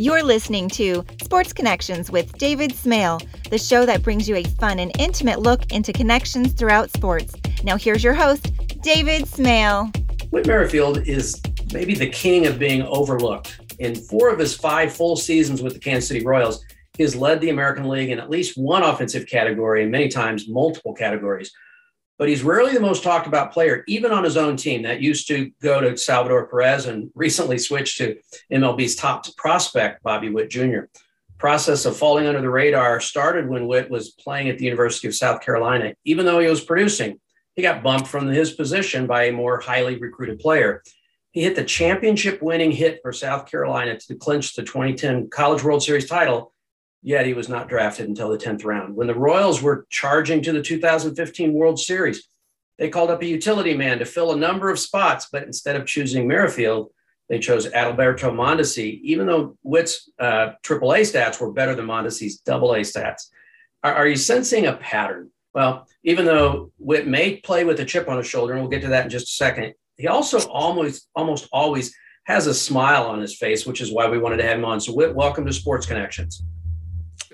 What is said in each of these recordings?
You're listening to Sports Connections with David Smale, the show that brings you a fun and intimate look into connections throughout sports. Now, here's your host, David Smale. Whit Merrifield is maybe the king of being overlooked. In four of his five full seasons with the Kansas City Royals, he has led the American League in at least one offensive category and many times multiple categories but he's rarely the most talked about player, even on his own team. That used to go to Salvador Perez and recently switched to MLB's top prospect, Bobby Witt Jr. Process of falling under the radar started when Whit was playing at the University of South Carolina. Even though he was producing, he got bumped from his position by a more highly recruited player. He hit the championship winning hit for South Carolina to clinch the 2010 College World Series title yet he was not drafted until the 10th round. When the Royals were charging to the 2015 World Series, they called up a utility man to fill a number of spots, but instead of choosing Merrifield, they chose Adalberto Mondesi, even though Whit's uh, AAA stats were better than Mondesi's AA stats. Are, are you sensing a pattern? Well, even though Whit may play with a chip on his shoulder, and we'll get to that in just a second, he also almost almost always has a smile on his face, which is why we wanted to have him on. So, Witt, welcome to Sports Connections.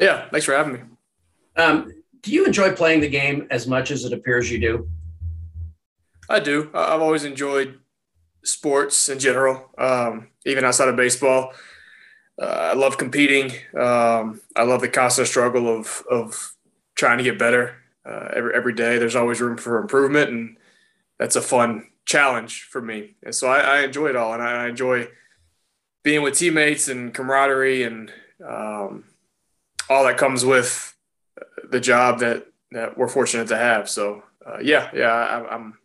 Yeah, thanks for having me. Um, do you enjoy playing the game as much as it appears you do? I do. I've always enjoyed sports in general, um, even outside of baseball. Uh, I love competing. Um, I love the constant struggle of of trying to get better uh, every every day. There's always room for improvement, and that's a fun challenge for me. And so I, I enjoy it all, and I, I, enjoy being with teammates and camaraderie and um, all that comes with the job that that we're fortunate to have. So uh, yeah, yeah, I, I'm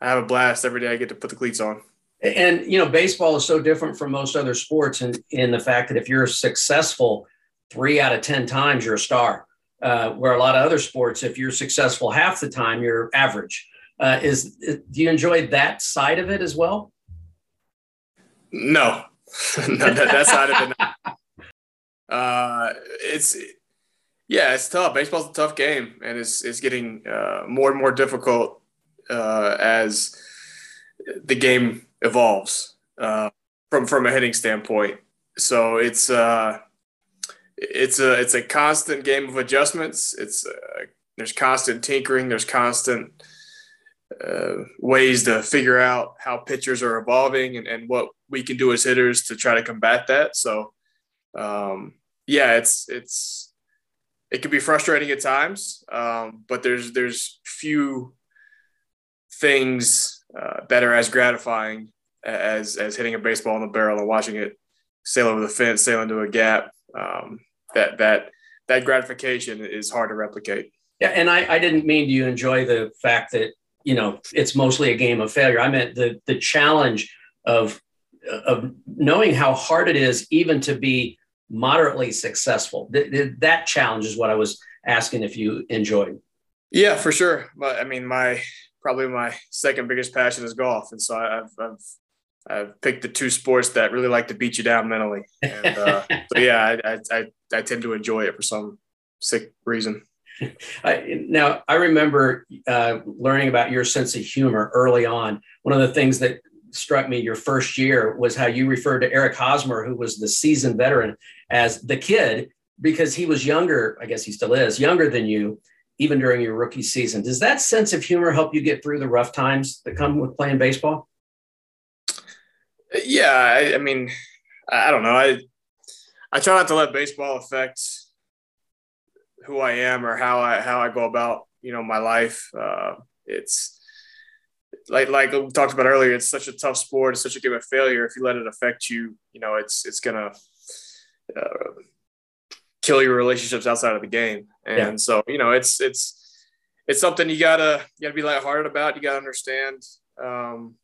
I have a blast every day. I get to put the cleats on. And you know, baseball is so different from most other sports, in in the fact that if you're successful three out of ten times, you're a star. Uh, where a lot of other sports, if you're successful half the time, you're average. Uh, is do you enjoy that side of it as well? No, no that, that side of it. Uh, it's yeah, it's tough. Baseball's a tough game, and it's it's getting uh, more and more difficult uh, as the game evolves uh, from from a hitting standpoint. So it's uh, it's a it's a constant game of adjustments. It's uh, there's constant tinkering. There's constant uh, ways to figure out how pitchers are evolving and, and what we can do as hitters to try to combat that. So um, yeah, it's it's it can be frustrating at times, um, but there's there's few things uh, that are as gratifying as as hitting a baseball in the barrel and watching it sail over the fence, sail into a gap. Um, that that that gratification is hard to replicate. Yeah, and I, I didn't mean do you enjoy the fact that you know it's mostly a game of failure. I meant the the challenge of of knowing how hard it is even to be moderately successful? Th- th- that challenge is what I was asking if you enjoyed. Yeah, for sure. But I mean, my probably my second biggest passion is golf, and so I've I've, I've picked the two sports that really like to beat you down mentally. And uh, so yeah, I, I I tend to enjoy it for some sick reason. I, now, I remember uh, learning about your sense of humor early on. One of the things that struck me your first year was how you referred to Eric Hosmer, who was the seasoned veteran, as the kid because he was younger. I guess he still is younger than you, even during your rookie season. Does that sense of humor help you get through the rough times that come with playing baseball? Yeah, I, I mean, I don't know. I I try not to let baseball affect who I am or how I how I go about you know my life. Uh, it's like like we talked about earlier, it's such a tough sport. It's such a game of failure. If you let it affect you, you know, it's it's gonna uh, kill your relationships outside of the game. And yeah. so, you know, it's it's it's something you gotta you gotta be lighthearted about. You gotta understand um,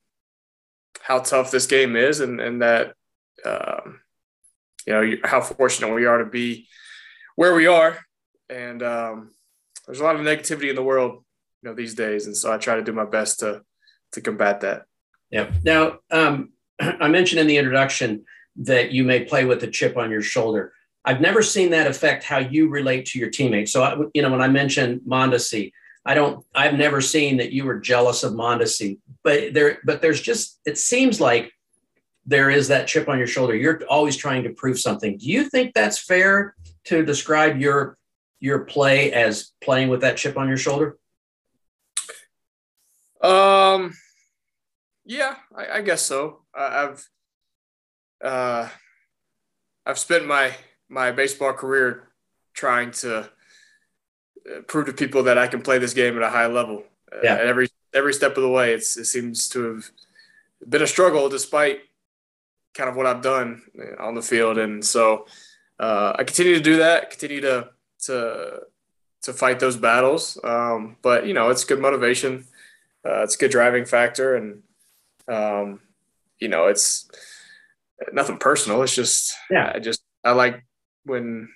how tough this game is, and and that um, you know how fortunate we are to be where we are. And um, there's a lot of negativity in the world, you know, these days, and so I try to do my best to to combat that. Yeah. Now, um, I mentioned in the introduction that you may play with a chip on your shoulder. I've never seen that affect how you relate to your teammates. So, I, you know, when I mentioned Mondesi, I don't, I've never seen that you were jealous of Mondesi, but there, but there's just, it seems like there is that chip on your shoulder. You're always trying to prove something. Do you think that's fair to describe your your play as playing with that chip on your shoulder? Um, yeah, I, I guess so. I've uh, I've spent my my baseball career trying to uh, prove to people that I can play this game at a high level. Uh, yeah. Uh, every every step of the way, it seems to have been a struggle, despite kind of what I've done uh, on the field, and so uh, I continue to do that. Continue to to to fight those battles. Um, but you know, it's good motivation. Uh, it's a good driving factor, and um, you know, it's nothing personal. It's just yeah, I just I like when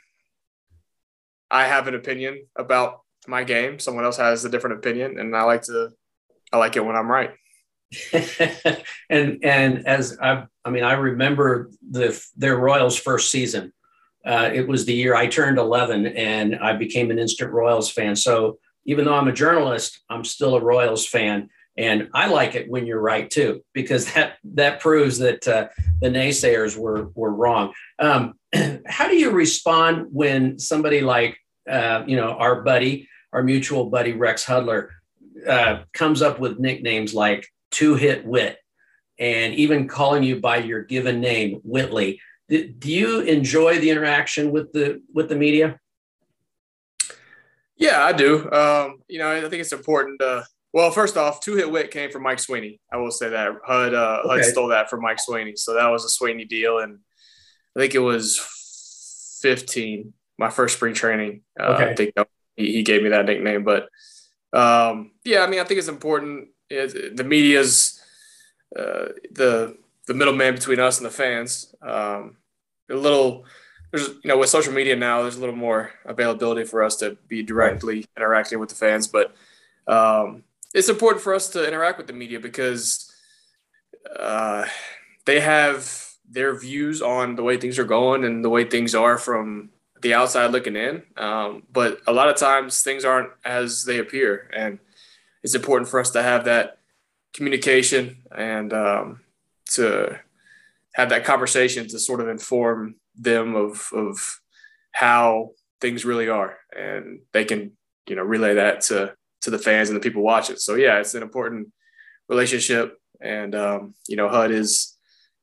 I have an opinion about my game. Someone else has a different opinion, and I like to I like it when I'm right. and and as I I mean I remember the their Royals first season uh, it was the year I turned 11 and I became an instant Royals fan. So even though I'm a journalist, I'm still a Royals fan. And I like it when you're right too, because that that proves that uh, the naysayers were were wrong. Um, how do you respond when somebody like uh, you know our buddy, our mutual buddy Rex Hudler, uh, comes up with nicknames like Two Hit Whit, and even calling you by your given name, Whitley? do, do you enjoy the interaction with the with the media? Yeah, I do. Um, you know, I think it's important to. Well, first off, two hit whit came from Mike Sweeney. I will say that HUD uh, okay. HUD stole that from Mike Sweeney, so that was a Sweeney deal, and I think it was fifteen, my first spring training. Uh, okay. I think he, he, gave me that nickname, but um, yeah, I mean, I think it's important. It, the media's uh, the the middleman between us and the fans. Um, a little there's you know with social media now there's a little more availability for us to be directly interacting with the fans but um, it's important for us to interact with the media because uh, they have their views on the way things are going and the way things are from the outside looking in um, but a lot of times things aren't as they appear and it's important for us to have that communication and um, to have that conversation to sort of inform them of of how things really are, and they can you know relay that to to the fans and the people watching. So yeah, it's an important relationship, and um, you know HUD is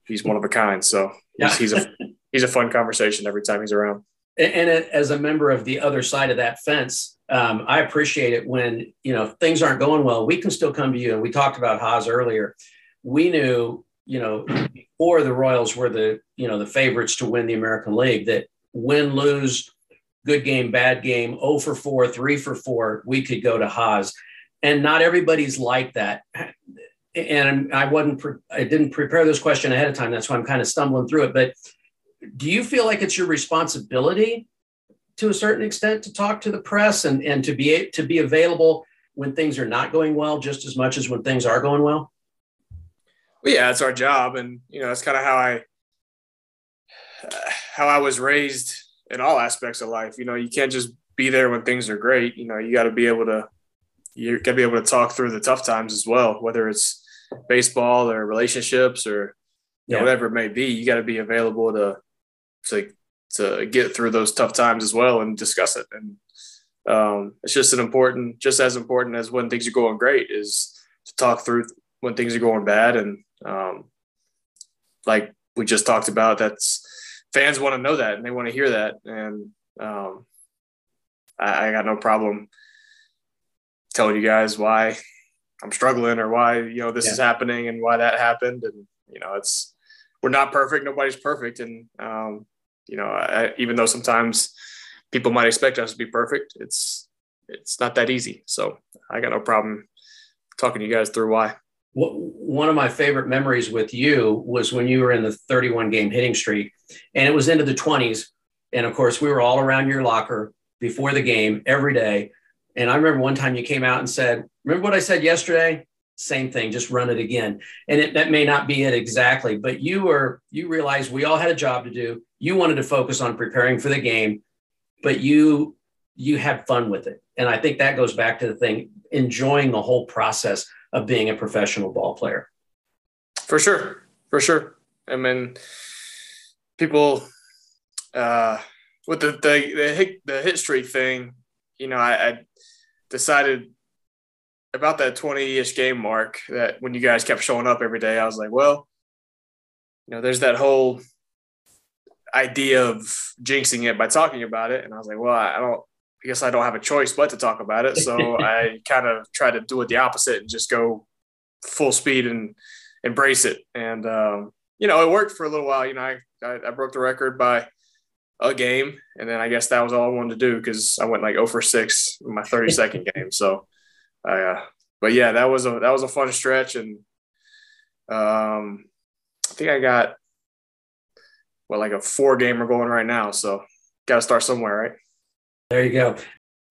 he's one of a kind. So he's, he's a he's a fun conversation every time he's around. And, and as a member of the other side of that fence, um, I appreciate it when you know things aren't going well. We can still come to you, and we talked about Hos earlier. We knew you know, before the Royals were the, you know, the favorites to win the American League, that win, lose, good game, bad game, 0 for 4, 3 for 4, we could go to Hos. And not everybody's like that. And I wasn't, pre- I didn't prepare this question ahead of time. That's why I'm kind of stumbling through it. But do you feel like it's your responsibility to a certain extent to talk to the press and, and to be to be available when things are not going well just as much as when things are going well? Well, yeah, it's our job, and you know, it's kind of how I how I was raised in all aspects of life. You know, you can't just be there when things are great. You know, you got to be able to you got to be able to talk through the tough times as well, whether it's baseball or relationships or you know, whatever it may be. You got to be available to to to get through those tough times as well and discuss it. And um, it's just an important, just as important as when things are going great, is to talk through when things are going bad and um, like we just talked about, that's fans want to know that and they want to hear that. And um, I, I got no problem telling you guys why I'm struggling or why, you know, this yeah. is happening and why that happened. And, you know, it's, we're not perfect. Nobody's perfect. And, um, you know, I, even though sometimes people might expect us to be perfect, it's, it's not that easy. So I got no problem talking to you guys through why one of my favorite memories with you was when you were in the 31 game hitting streak and it was into the 20s and of course we were all around your locker before the game every day and i remember one time you came out and said remember what i said yesterday? Same thing just run it again. And it, that may not be it exactly but you were you realized we all had a job to do. You wanted to focus on preparing for the game but you you had fun with it. And i think that goes back to the thing enjoying the whole process of being a professional ball player. For sure, for sure, I mean, people uh, with the the the hit, the thing, you know, I, I decided about that 20-ish game mark that when you guys kept showing up every day, I was like, well, you know, there's that whole idea of jinxing it by talking about it. And I was like, well, I don't, I guess I don't have a choice but to talk about it. So I kind of try to do it the opposite and just go full speed and embrace it. And, um, you know, it worked for a little while. You know, I, I, I, broke the record by a game. And then I guess that was all I wanted to do because I went like 0 for 6 in my 32nd game. So, I, uh, but yeah, that was a, that was a fun stretch. And, um, I think I got well, like a four gamer going right now. So got to start somewhere, right? There you go.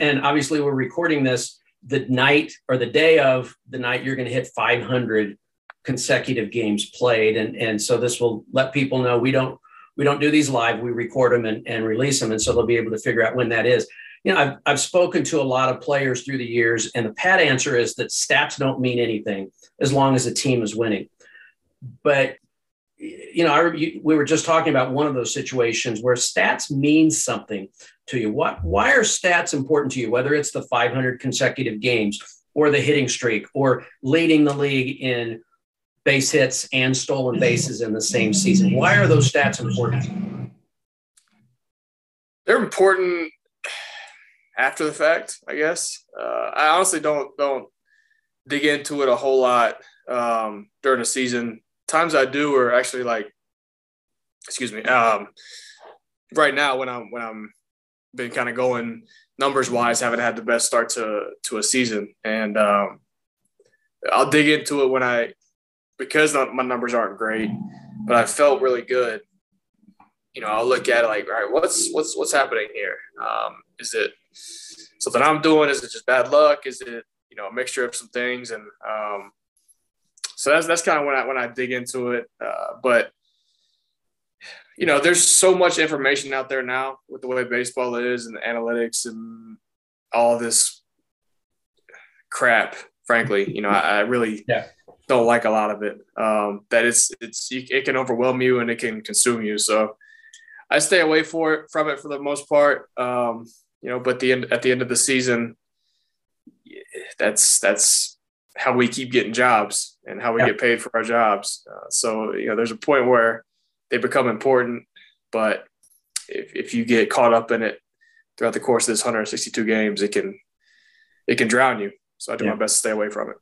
And obviously, we're recording this the night or the day of the night you're going to hit 500 consecutive games played, and and so this will let people know we don't we don't do these live. We record them and, and release them, and so they'll be able to figure out when that is. You know, I've, I've spoken to a lot of players through the years, and the pat answer is that stats don't mean anything as long as the team is winning. But you know, I, we were just talking about one of those situations where stats mean something to you. What, why are stats important to you? Whether it's the 500 consecutive games or the hitting streak or leading the league in base hits and stolen bases in the same season. Why are those stats important? They're important after the fact, I guess. Uh, I honestly don't don't dig into it a whole lot um, during the season times I do are actually like, excuse me, um, right now when I'm when I'm been kind of going numbers wise, haven't had the best start to to a season, and um, I'll dig into it when I because my numbers aren't great, but I felt really good. You know, I'll look at it like, all right, what's what's what's happening here? Um, is it something I'm doing? Is it just bad luck? Is it you know a mixture of some things? And um, so that's that's kind of when I when I dig into it. Uh, but you know, there's so much information out there now with the way baseball is and the analytics and all this crap. Frankly, you know, I, I really yeah. don't like a lot of it. Um, that it's it's it can overwhelm you and it can consume you. So I stay away for it from it for the most part. Um, you know, but the end at the end of the season, that's that's how we keep getting jobs and how we yeah. get paid for our jobs. Uh, so, you know, there's a point where they become important, but if, if you get caught up in it throughout the course of this 162 games, it can, it can drown you. So I do yeah. my best to stay away from it.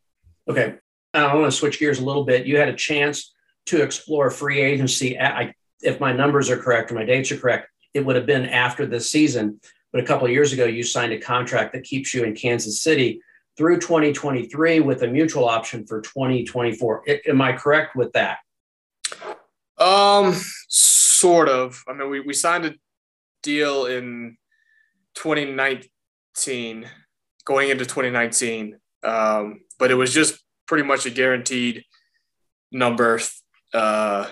Okay. Uh, I want to switch gears a little bit. You had a chance to explore free agency. I, if my numbers are correct or my dates are correct, it would have been after this season. But a couple of years ago, you signed a contract that keeps you in Kansas City through 2023 with a mutual option for 2024. am I correct with that? Um, sort of. I mean, we, we signed a deal in 2019, going into 2019, um, but it was just pretty much a guaranteed number uh,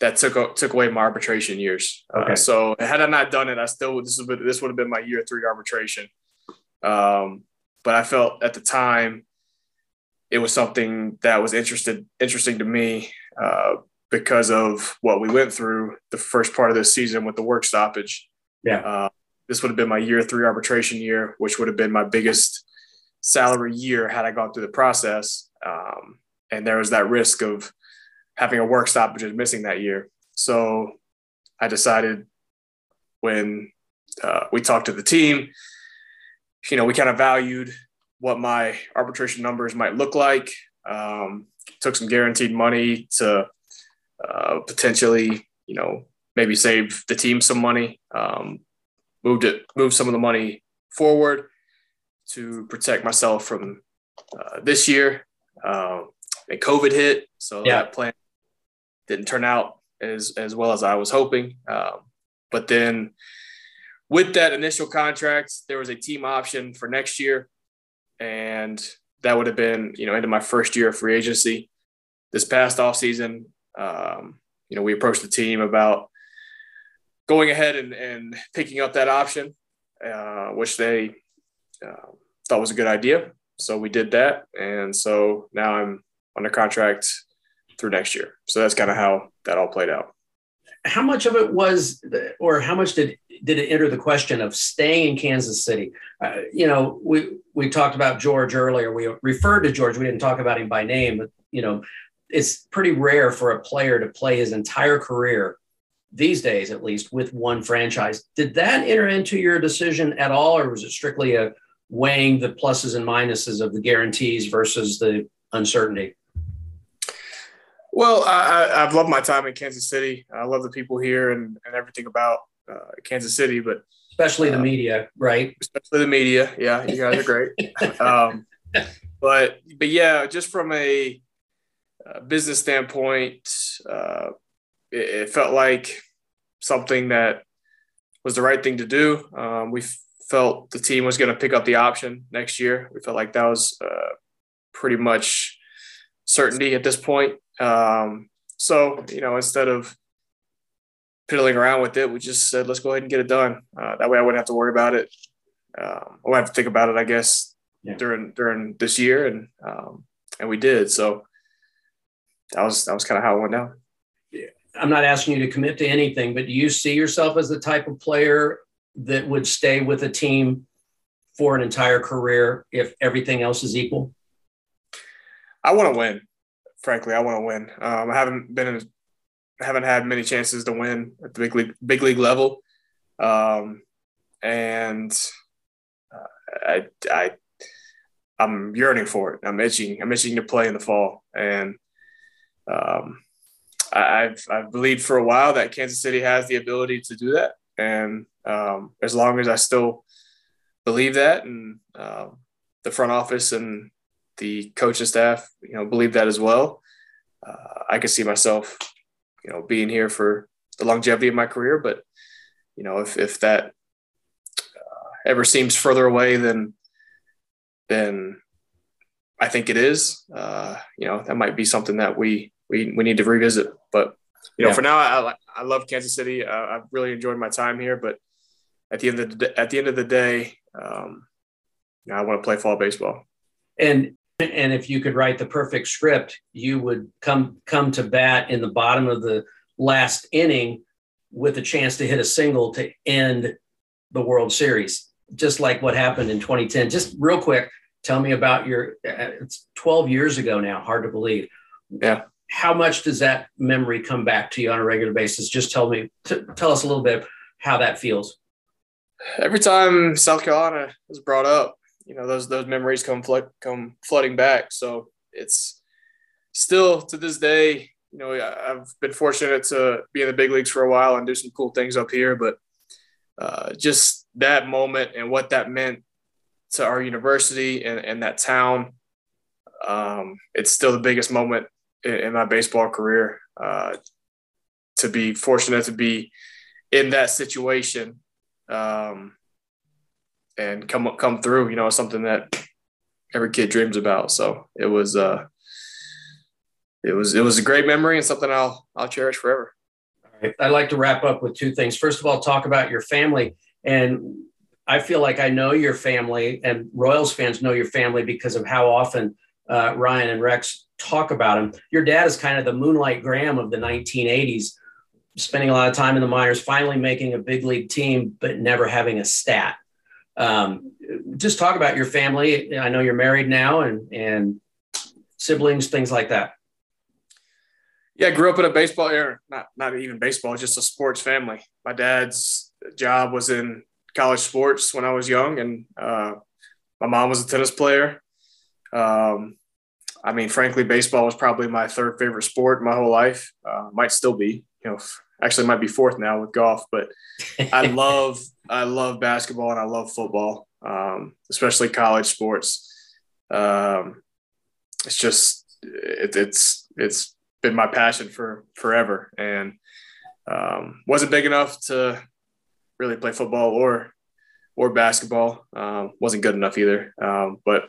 that took took away my arbitration years. Uh, okay. Uh, so had I not done it, I still this would this would have been my year three arbitration. Um, but I felt at the time it was something that was interested interesting to me uh, because of what we went through the first part of this season with the work stoppage. Yeah. Uh, this would have been my year three arbitration year, which would have been my biggest salary year had I gone through the process. Um, and there was that risk of having a work stoppage and missing that year. So I decided when uh, we talked to the team you know, we kind of valued what my arbitration numbers might look like. Um, took some guaranteed money to uh, potentially, you know, maybe save the team some money. Um, moved it, moved some of the money forward to protect myself from uh, this year. Um, and COVID hit, so yeah. that plan didn't turn out as as well as I was hoping. Um, but then with that initial contract, there was a team option for next year. And that would have been, you know, into my first year of free agency. This past offseason, um, you know, we approached the team about going ahead and, and picking up that option, uh, which they uh, thought was a good idea. So we did that. And so now I'm under contract through next year. So that's kind of how that all played out. How much of it was, or how much did did it enter the question of staying in Kansas City? Uh, you know, we we talked about George earlier. We referred to George. We didn't talk about him by name, but you know, it's pretty rare for a player to play his entire career these days, at least, with one franchise. Did that enter into your decision at all, or was it strictly a weighing the pluses and minuses of the guarantees versus the uncertainty? Well, I, have loved my time in Kansas City. I love the people here and, and everything about uh, Kansas City, but especially the uh, media, right? Especially the media. Yeah, you guys are great. um, but but yeah, just from a, a business standpoint, uh, it, it, felt like something that was the right thing to do. Um, we felt the team was going to pick up the option next year. We felt like that was uh, pretty much certainty at this point. Um, so, you know, instead of piddling around with it, we just said, let's go ahead and get it done. Uh, that way I wouldn't have to worry about it. Um, I wouldn't have to think about it, I guess, yeah. during, during this year. And, um, and we did. So that was, that was kind of how it went down. Yeah. I'm not asking you to commit to anything, but do you see yourself as the type of player that would stay with a team for an entire career if everything else is equal? I want to win frankly, I want to win. Um, I haven't been in, I haven't had many chances to win at the big league big league level, um, and uh, I I I'm yearning for it. I'm itching. I'm itching to play in the fall, and um, I, I've I've believed for a while that Kansas City has the ability to do that, and um, as long as I still believe that, and uh, the front office and the coaching staff, you know, believe that as well. Uh, I could see myself, you know, being here for the longevity of my career. But you know, if if that uh, ever seems further away than than I think it is, uh, you know, that might be something that we we we need to revisit. But you know, yeah. for now, I I love Kansas City. Uh, I've really enjoyed my time here. But at the end of the at the end of the day, um, you know, I want to play fall baseball. And and if you could write the perfect script, you would come come to bat in the bottom of the last inning with a chance to hit a single to end the World Series, just like what happened in 2010. Just real quick, tell me about your. It's 12 years ago now. Hard to believe. Yeah. How much does that memory come back to you on a regular basis? Just tell me, t- tell us a little bit how that feels. Every time South Carolina is brought up, you know those those memories come flood, come flooding back. So it's still to this day, you know, I've been fortunate to be in the big leagues for a while and do some cool things up here, but uh, just that moment and what that meant to our university and, and that town, um, it's still the biggest moment in, my baseball career. Uh, to be fortunate to be in that situation um, and come come through. You know, something that every kid dreams about. So it was uh, it was it was a great memory and something I'll I'll cherish forever. I'd like to wrap up with two things. First of all, talk about your family. And I feel like I know your family, and Royals fans know your family because of how often uh, Ryan and Rex talk about him. Your dad is kind of the Moonlight Graham of the 1980s, spending a lot of time in the minors, finally making a big league team, but never having a stat. Um, just talk about your family. I know you're married now and, and siblings, things like that. Yeah, I grew up in a baseball era, not, not even baseball, just a sports family. My dad's job was in college sports when I was young, and uh, my mom was a tennis player. Um, I mean, frankly, baseball was probably my third favorite sport my whole life. Uh, might still be, you know, actually might be fourth now with golf, but I love I love basketball and I love football, um, especially college sports. Um, it's just it, it's it's been my passion for forever, and um, wasn't big enough to really play football or or basketball. Um, wasn't good enough either. Um, but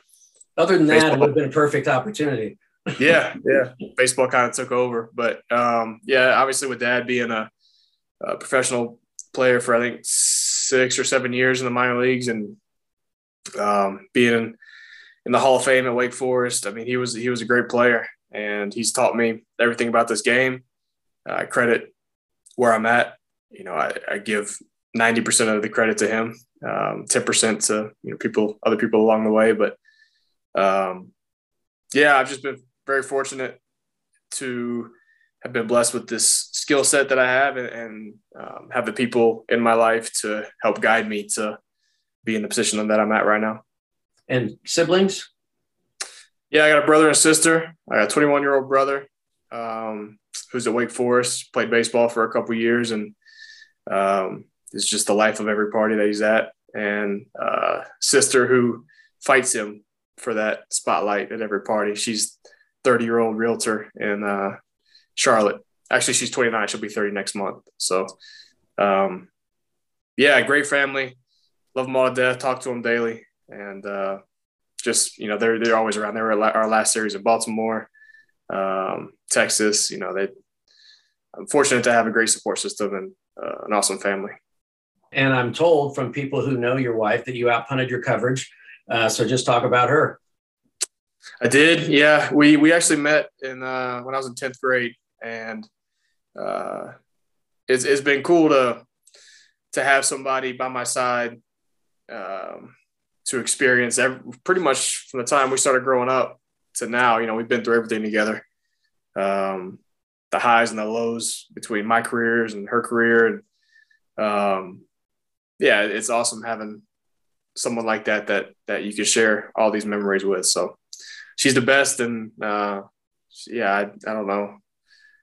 other than that, it would have been a perfect opportunity. yeah, yeah. Baseball kind of took over, but um, yeah, obviously with dad being a, a, professional player for I think six or seven years in the minor leagues and um, being in, in, the Hall of Fame at Wake Forest, I mean he was he was a great player, and he's taught me everything about this game. I credit where I'm at. You know, I, I give 90% of the credit to him, um, 10% to you know people, other people along the way. But um, yeah, I've just been very fortunate to have been blessed with this skill set that I have and, and um, have the people in my life to help guide me to be in the position that I'm at right now. And siblings? Yeah, I got a brother and sister. I got a 21 year old brother um, who's at Wake Forest, played baseball for a couple years, and um, it's just the life of every party that he's at. And uh, sister who fights him for that spotlight at every party. She's 30 year old realtor in uh, Charlotte. Actually, she's 29. She'll be 30 next month. So, um, yeah, great family. Love them all to death. Talk to them daily, and uh, just you know they're they're always around. They were our last series in Baltimore, um, Texas. You know they. I'm fortunate to have a great support system and uh, an awesome family. And I'm told from people who know your wife that you outpunted your coverage. Uh, so just talk about her. I did. Yeah, we we actually met in uh, when I was in tenth grade, and uh, it's it's been cool to to have somebody by my side um, to experience every, pretty much from the time we started growing up to now. You know, we've been through everything together, um, the highs and the lows between my careers and her career, and um, yeah, it's awesome having someone like that that that you can share all these memories with. So she's the best, and uh, yeah, I, I don't know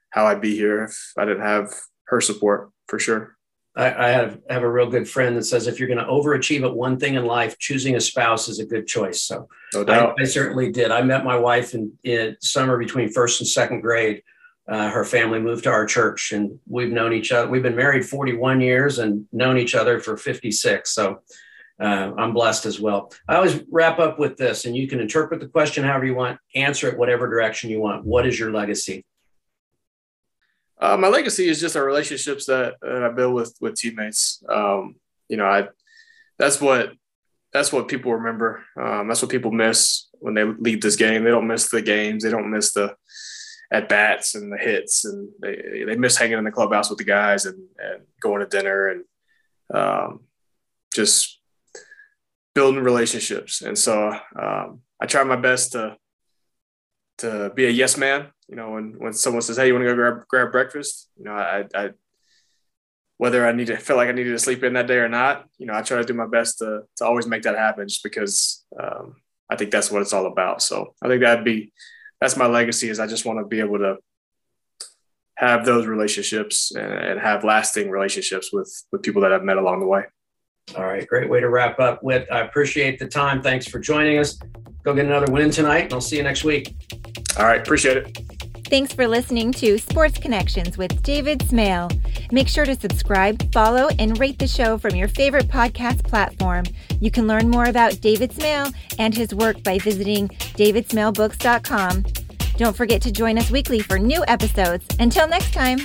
how I'd be here if I didn't have her support for sure. I, I have, have a real good friend that says if you're going to overachieve at one thing in life, choosing a spouse is a good choice. So no doubt. I, I certainly did. I met my wife in, in summer between first and second grade. Uh, her family moved to our church and we've known each other. We've been married 41 years and known each other for 56. So uh, I'm blessed as well. I always wrap up with this, and you can interpret the question however you want, answer it whatever direction you want. What is your legacy? Uh, my legacy is just our relationships that, that I build with with teammates. Um, you know, I that's what that's what people remember. Um, that's what people miss when they leave this game. They don't miss the games. They don't miss the at bats and the hits, and they they miss hanging in the clubhouse with the guys and and going to dinner and um, just building relationships. And so um, I try my best to to be a yes man. You know, when when someone says, "Hey, you want to go grab grab breakfast?" You know, I, I whether I need to feel like I needed to sleep in that day or not, you know, I try to do my best to to always make that happen, just because um, I think that's what it's all about. So I think that'd be that's my legacy. Is I just want to be able to have those relationships and, and have lasting relationships with with people that I've met along the way. All right, great way to wrap up with. I appreciate the time. Thanks for joining us. Go get another win tonight, and I'll see you next week. All right, appreciate it. Thanks for listening to Sports Connections with David Smale. Make sure to subscribe, follow, and rate the show from your favorite podcast platform. You can learn more about David Smale and his work by visiting davidsmalebooks.com. Don't forget to join us weekly for new episodes. Until next time.